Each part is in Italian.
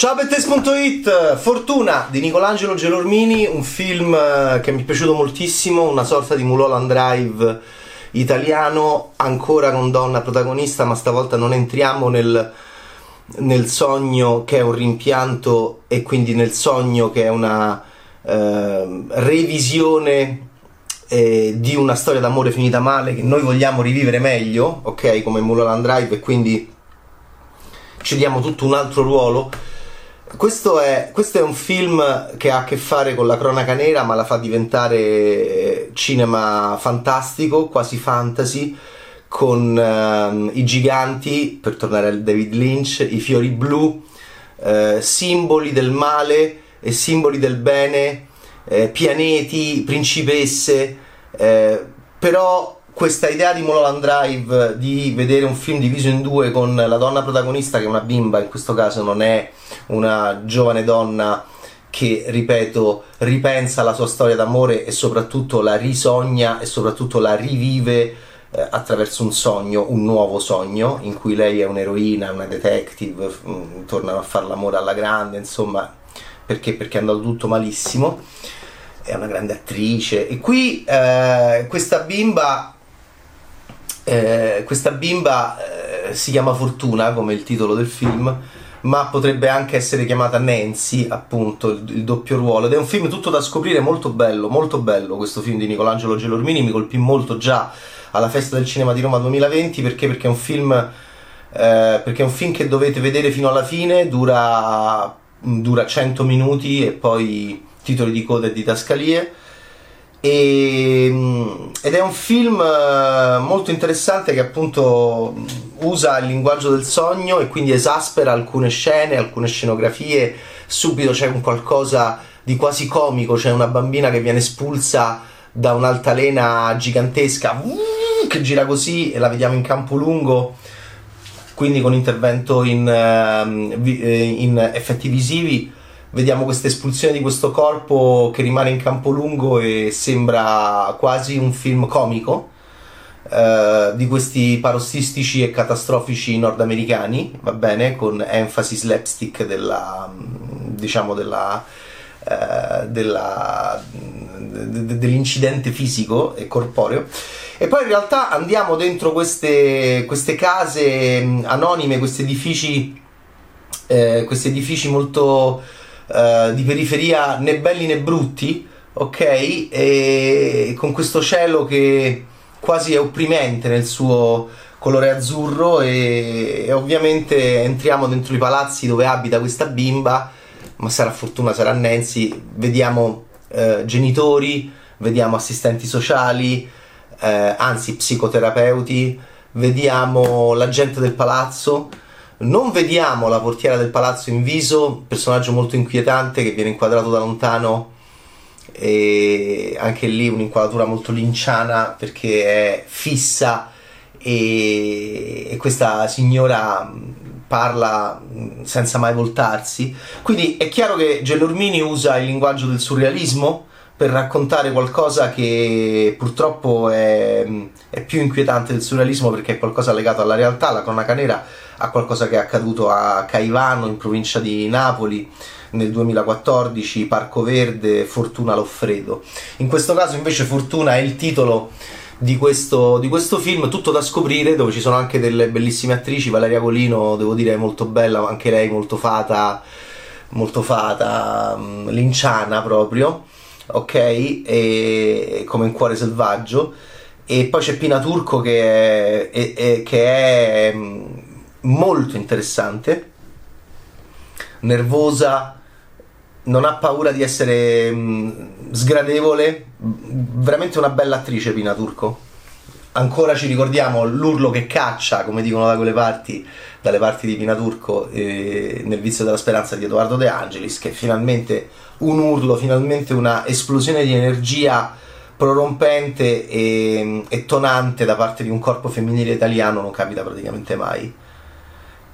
Ciao Bettes.it, Fortuna di Nicolangelo Gelormini, un film eh, che mi è piaciuto moltissimo, una sorta di Mulholland Drive italiano, ancora con donna protagonista, ma stavolta non entriamo nel, nel sogno che è un rimpianto e quindi nel sogno che è una eh, revisione eh, di una storia d'amore finita male che noi vogliamo rivivere meglio, ok, come Mulholland Drive e quindi ci diamo tutto un altro ruolo questo è, questo è, un film che ha a che fare con la cronaca nera, ma la fa diventare cinema fantastico, quasi fantasy, con uh, i giganti, per tornare a David Lynch, i fiori blu, uh, simboli del male e simboli del bene, uh, pianeti, principesse, eh, però questa idea di Mulholland Drive di vedere un film diviso in due con la donna protagonista che è una bimba, in questo caso non è una giovane donna che, ripeto, ripensa alla sua storia d'amore e soprattutto la risogna e soprattutto la rivive eh, attraverso un sogno, un nuovo sogno, in cui lei è un'eroina, una detective, f- mm, tornano a fare l'amore alla grande, insomma, perché? Perché è andato tutto malissimo, è una grande attrice e qui eh, questa bimba eh, questa bimba eh, si chiama Fortuna come il titolo del film ma potrebbe anche essere chiamata Nancy, appunto, il, il, doppio ruolo. Ed è un film tutto da scoprire, molto bello, molto bello questo film di Nicolangelo Gelormini, mi colpì molto già alla Festa del Cinema di Roma 2020 perché, perché è un film... Eh, perché è un film che dovete vedere fino alla fine, dura, dura 100 minuti e poi titoli di coda e di tascalie e, mm, ed è un film eh, molto interessante che appunto usa il linguaggio del sogno e quindi esaspera alcune scene, alcune scenografie, subito c'è un qualcosa di quasi comico, c'è una bambina che viene espulsa da un'altalena gigantesca che gira così e la vediamo in campo lungo quindi con intervento in, ehm, eh, in effetti visivi vediamo questa espulsione di questo corpo che rimane in campo lungo e sembra quasi un film comico eh, di questi parossistici e catastrofici nordamericani, va bene, con enfasi slapstick della, diciamo della, eh, della, de, dell'incidente fisico e corporeo. E poi in realtà andiamo dentro queste, queste case anonime, questi edifici, eh, questi edifici molto eh, di periferia né belli né brutti, ok? E con questo cielo che quasi è opprimente nel suo colore azzurro e, e ovviamente entriamo dentro i palazzi dove abita questa bimba, ma sarà fortuna, sarà Nancy, vediamo eh, genitori, vediamo assistenti sociali, eh, anzi psicoterapeuti, vediamo la gente del palazzo non vediamo la portiera del palazzo in viso, personaggio molto inquietante che viene inquadrato da lontano e anche lì un'inquadratura molto linciana perché è fissa e, e questa signora parla senza mai voltarsi. Quindi è chiaro che Gelormini usa il linguaggio del surrealismo per raccontare qualcosa che purtroppo è, è, più inquietante del surrealismo perché è qualcosa legato alla realtà, la cronaca nera, a qualcosa che è accaduto a Caivano in provincia di Napoli nel 2014, Parco Verde, Fortuna Loffredo. In questo caso invece Fortuna è il titolo di questo, di questo, film, tutto da scoprire, dove ci sono anche delle bellissime attrici, Valeria Colino, devo dire, è molto bella, anche lei molto fata, molto fata, mm, linciana proprio ok? E, come in Cuore Selvaggio. E poi c'è Pina Turco che è, è, che è mm, molto interessante, nervosa, non ha paura di essere mm, sgradevole, veramente una bella attrice Pina Turco. Ancora ci ricordiamo l'urlo che caccia, come dicono da quelle parti, dalle parti di Pina Turco eh, nel vizio della speranza di Edoardo De Angelis, che finalmente un urlo, finalmente una esplosione di energia prorompente e, e, tonante da parte di un corpo femminile italiano non capita praticamente mai.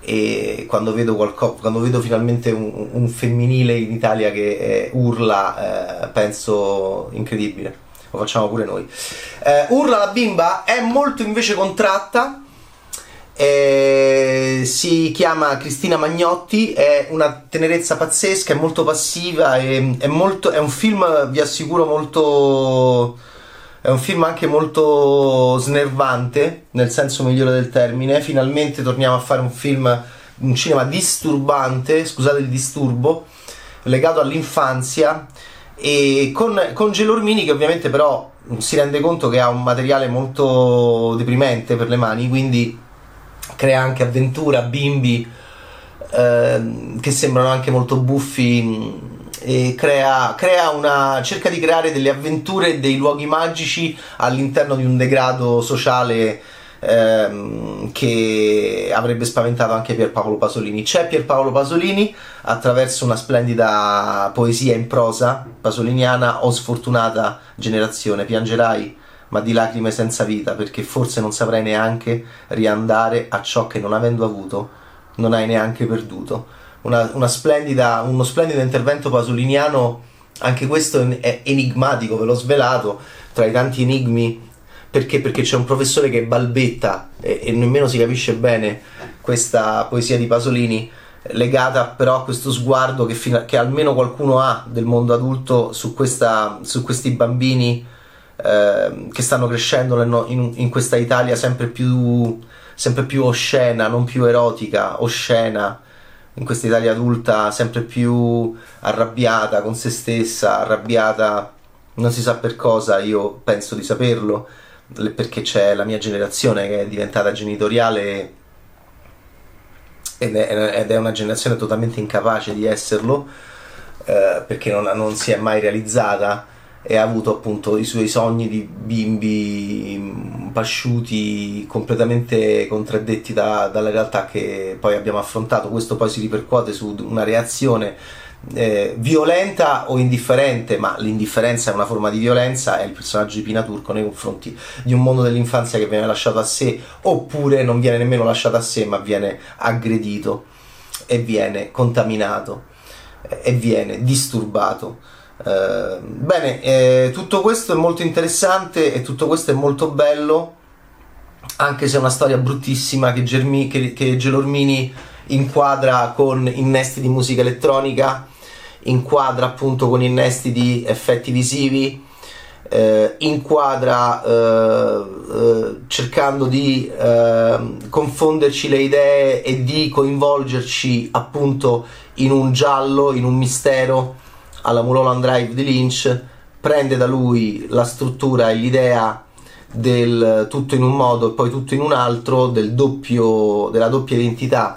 E quando vedo, qualco, quando vedo finalmente un, un, femminile in Italia che eh, urla, eh, penso incredibile. Lo facciamo pure noi. Eh, urla la bimba è molto invece contratta Eh, si chiama Cristina Magnotti, è una tenerezza pazzesca, è molto passiva, è, è, molto, è un film, vi assicuro, molto... È un film anche molto snervante, nel senso migliore del termine. Finalmente torniamo a fare un film, un cinema disturbante, scusate il disturbo, legato all'infanzia e con, con Gelormini che ovviamente però si rende conto che ha un materiale molto deprimente per le mani, quindi crea anche avventura, bimbi eh, che sembrano anche molto buffi crea, crea una, cerca di creare delle avventure e dei luoghi magici all'interno di un degrado sociale ehm, che avrebbe spaventato anche Pierpaolo Pasolini. C'è Pierpaolo Pasolini attraverso una splendida poesia in prosa pasoliniana, o sfortunata generazione, piangerai ma di lacrime senza vita, perché forse non saprai neanche riandare a ciò che non avendo avuto non hai neanche perduto. Una, una splendida, uno splendido intervento pasoliniano, anche questo è enigmatico, ve l'ho svelato, tra i tanti enigmi, perché? Perché c'è un professore che balbetta e, e nemmeno si capisce bene questa poesia di Pasolini legata però a questo sguardo che, fino, che almeno qualcuno ha del mondo adulto su, questa, su questi bambini Ehm, che stanno crescendo in, in, questa Italia sempre più, sempre più oscena, non più erotica, oscena, in questa Italia adulta sempre più arrabbiata con se stessa, arrabbiata non si sa per cosa, io penso di saperlo, perché c'è la mia generazione che è diventata genitoriale ed è, una generazione totalmente incapace di esserlo, eh, perché non, non si è mai realizzata e ha avuto appunto i suoi sogni di bimbi mm, pasciuti completamente contraddetti da, dalla realtà che poi abbiamo affrontato. Questo poi si ripercuote su una reazione eh, violenta o indifferente, ma l'indifferenza è una forma di violenza, è il personaggio di Pina Turco nei confronti di un mondo dell'infanzia che viene lasciato a sé, oppure non viene nemmeno lasciato a sé, ma viene aggredito e viene contaminato eh, e viene disturbato. Uh, bene, eh, tutto questo è molto interessante e tutto questo è molto bello, anche se è una storia bruttissima che, Germi, che, che Gelormini inquadra con innesti di musica elettronica, inquadra appunto con innesti di effetti visivi, eh, inquadra eh, eh cercando di eh, confonderci le idee e di coinvolgerci appunto in un giallo, in un mistero alla Mulholland Drive di Lynch, prende da lui la struttura e l'idea del tutto in un modo e poi tutto in un altro, del doppio, della doppia identità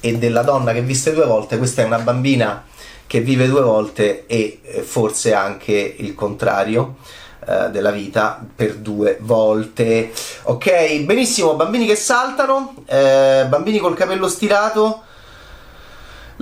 e della donna che viste due volte. Questa è una bambina che vive due volte e eh, forse anche il contrario eh, della vita per due volte. Ok, benissimo, bambini che saltano, eh, bambini col capello stirato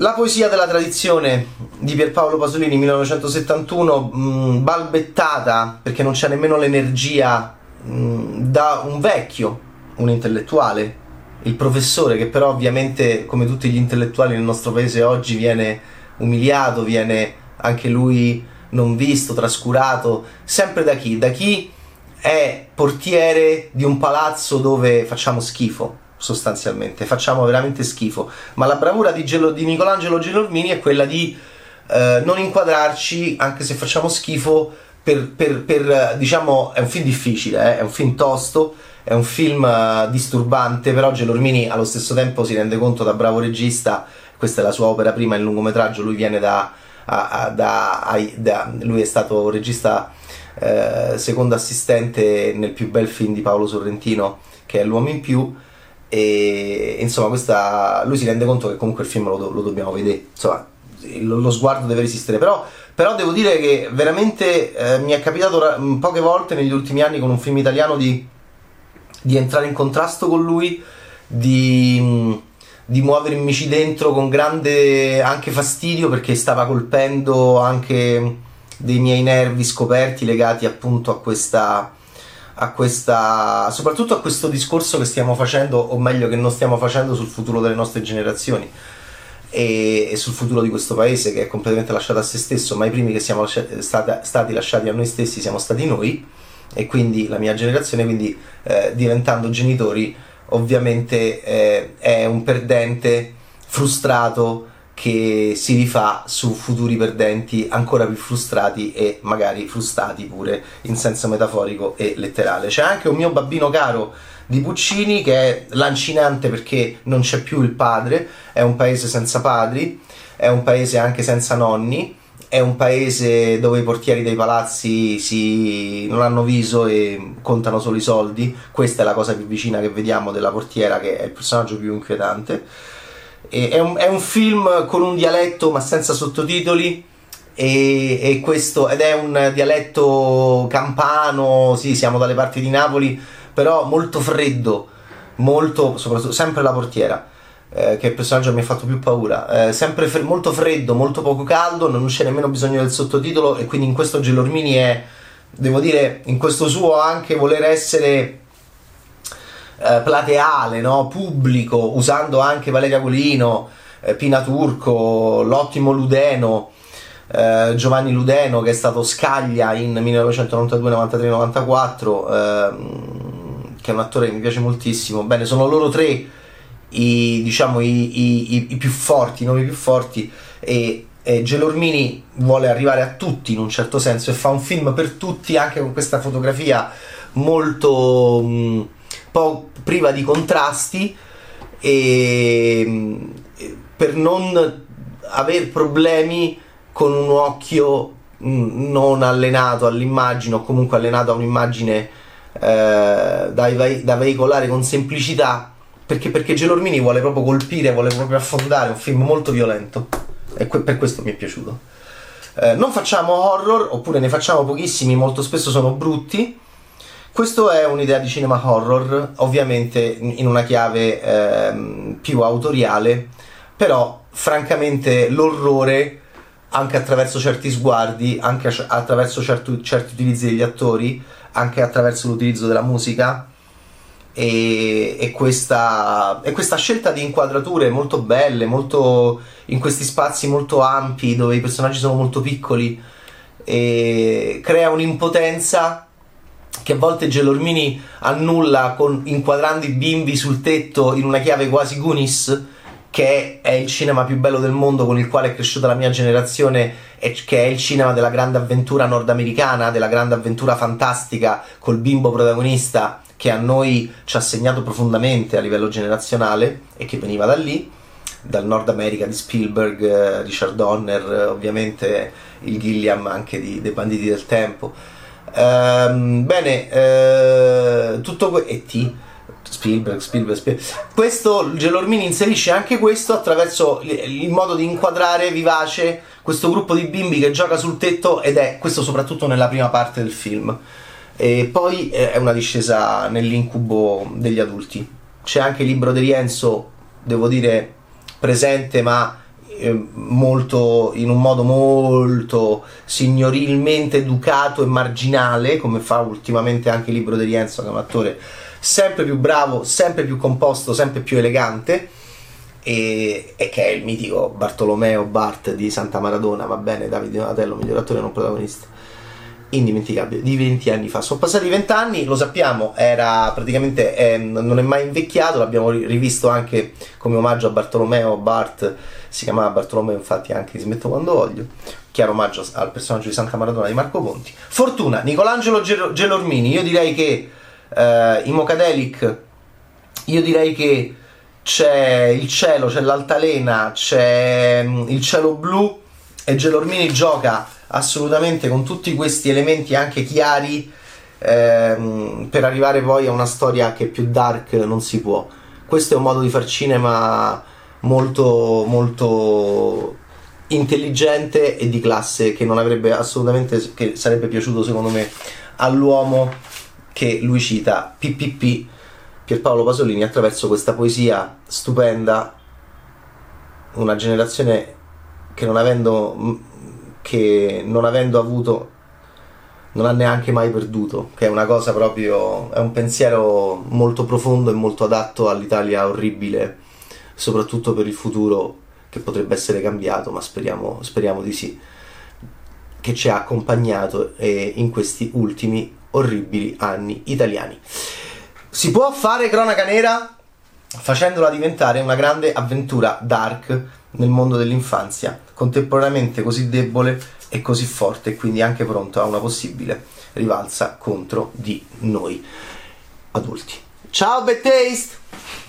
la poesia della tradizione di Pierpaolo Pasolini 1971, mh, balbettata perché non c'è nemmeno l'energia mh, da un vecchio, un intellettuale, il professore che però ovviamente come tutti gli intellettuali nel nostro paese oggi viene umiliato, viene anche lui non visto, trascurato, sempre da chi? Da chi è portiere di un palazzo dove facciamo schifo sostanzialmente, facciamo veramente schifo. Ma la bravura di, Gelo, di Nicolangelo Gelormini è quella di eh, non inquadrarci, anche se facciamo schifo, per, per, per diciamo, è un film difficile, eh? è un film tosto, è un film uh, disturbante, però Gelormini allo stesso tempo si rende conto da bravo regista, questa è la sua opera prima in lungometraggio, lui viene da, a, a, da, a, da lui è stato regista eh, secondo assistente nel più bel film di Paolo Sorrentino che è L'uomo in più e insomma questa, lui si rende conto che comunque il film lo, lo dobbiamo vedere. Insomma lo, lo, sguardo deve resistere. Però, però devo dire che veramente eh, mi è capitato ra- poche volte negli ultimi anni con un film italiano di, di entrare in contrasto con lui di, di muovermici dentro con grande anche fastidio perché stava colpendo anche dei miei nervi scoperti legati appunto a questa a questa, soprattutto a questo discorso che stiamo facendo, o meglio che non stiamo facendo sul futuro delle nostre generazioni e, e sul futuro di questo paese che è completamente lasciato a se stesso, ma i primi che siamo lasciati, stati, stati lasciati a noi stessi siamo stati noi e quindi la mia generazione, quindi eh, diventando genitori ovviamente eh, è un perdente frustrato che si rifà su futuri perdenti ancora più frustrati e magari frustati pure in senso metaforico e letterale. C'è anche un mio babbino caro di Puccini che è lancinante perché non c'è più il padre, è un paese senza padri, è un paese anche senza nonni, è un paese dove i portieri dei palazzi si... non hanno viso e contano solo i soldi, questa è la cosa più vicina che vediamo della portiera che è il personaggio più inquietante è un, è, un, film con un dialetto ma senza sottotitoli e, e questo, ed è un dialetto campano, sì, siamo dalle parti di Napoli, però molto freddo, molto, soprattutto, sempre la portiera. Eh, che è il personaggio che mi ha fatto più paura. Eh, sempre fre- molto freddo, molto poco caldo, non c'è nemmeno bisogno del sottotitolo e quindi in questo Gelormini è, devo dire, in questo suo anche voler essere eh, plateale, no? pubblico, usando anche Valeria Golino, eh, Pina Turco, l'ottimo Ludeno, eh, Giovanni Ludeno che è stato Scaglia in 1992, 93, 94, che è un attore che mi piace moltissimo. Bene, sono loro tre i, diciamo, i, i, i più forti, i nomi più forti e e Gelormini vuole arrivare a tutti in un certo senso e fa un film per tutti anche con questa fotografia molto mh, po' priva di contrasti e per non avere problemi con un occhio non allenato all'immagine o comunque allenato a un'immagine eh, da, da, veicolare con semplicità perché, perché Gelormini vuole proprio colpire, vuole proprio affondare, un film molto violento e que- per questo mi è piaciuto. Eh, non facciamo horror, oppure ne facciamo pochissimi, molto spesso sono brutti questo è un'idea di cinema horror, ovviamente in una chiave ehm, più autoriale, però francamente l'orrore, anche attraverso certi sguardi, anche attraverso certi, certi utilizzi degli attori, anche attraverso l'utilizzo della musica, e, e, questa, e, questa, scelta di inquadrature molto belle, molto, in questi spazi molto ampi dove i personaggi sono molto piccoli, crea un'impotenza che a volte Gelormini annulla con, inquadrando i bimbi sul tetto in una chiave quasi Goonies che è il cinema più bello del mondo con il quale è cresciuta la mia generazione e che è il cinema della grande avventura nordamericana, della grande avventura fantastica col bimbo protagonista che a noi ci ha segnato profondamente a livello generazionale e che veniva da lì, dal Nord America di Spielberg, eh, Richard Donner, ovviamente il Gilliam anche di, dei Banditi del Tempo Um, bene, uh, tutto que- e T. Spielberg, Spielberg, Spielberg. Questo Gelormini inserisce anche questo attraverso il modo di inquadrare vivace questo gruppo di bimbi che gioca sul tetto ed è questo soprattutto nella prima parte del film. E poi è una discesa nell'incubo degli adulti. C'è anche il libro di Rienzo, devo dire, presente, ma eh, molto, in un modo molto signorilmente educato e marginale, come fa ultimamente anche il libro di Rienzo, che è un attore sempre più bravo, sempre più composto, sempre più elegante. E, e, che è il mitico Bartolomeo Bart di Santa Maradona, va bene, Davide Donatello, miglior attore non protagonista indimenticabile di 20 anni fa. Sono passati 20 anni, lo sappiamo, era praticamente eh, non è mai invecchiato, l'abbiamo rivisto anche come omaggio a Bartolomeo Bart, si chiamava Bartolomeo infatti anche Smetto quando voglio. Chiaro omaggio al personaggio di Santa Maradona di Marco Ponti. Fortuna, Nicolangelo Gelormini, io direi che eh, i Mocadelic, io direi che c'è il cielo, c'è l'altalena, c'è mm, il cielo blu e Gelormini gioca assolutamente con tutti questi elementi anche chiari ehm, per arrivare poi a una storia che più dark non si può. Questo è un modo di far cinema molto molto intelligente e di classe che non avrebbe assolutamente che sarebbe piaciuto secondo me all'uomo che lui cita PPP Pierpaolo Pasolini attraverso questa poesia stupenda una generazione che non avendo che non avendo avuto non ha neanche mai perduto, che è una cosa proprio, è un pensiero molto profondo e molto adatto all'Italia orribile, soprattutto per il futuro che potrebbe essere cambiato, ma speriamo, speriamo di sì, che ci ha accompagnato eh, in questi ultimi orribili anni italiani. Si può fare cronaca nera? facendola diventare una grande avventura dark nel mondo dell'infanzia, contemporaneamente così debole e così forte e quindi anche pronto a una possibile rivalsa contro di noi adulti. Ciao Taste!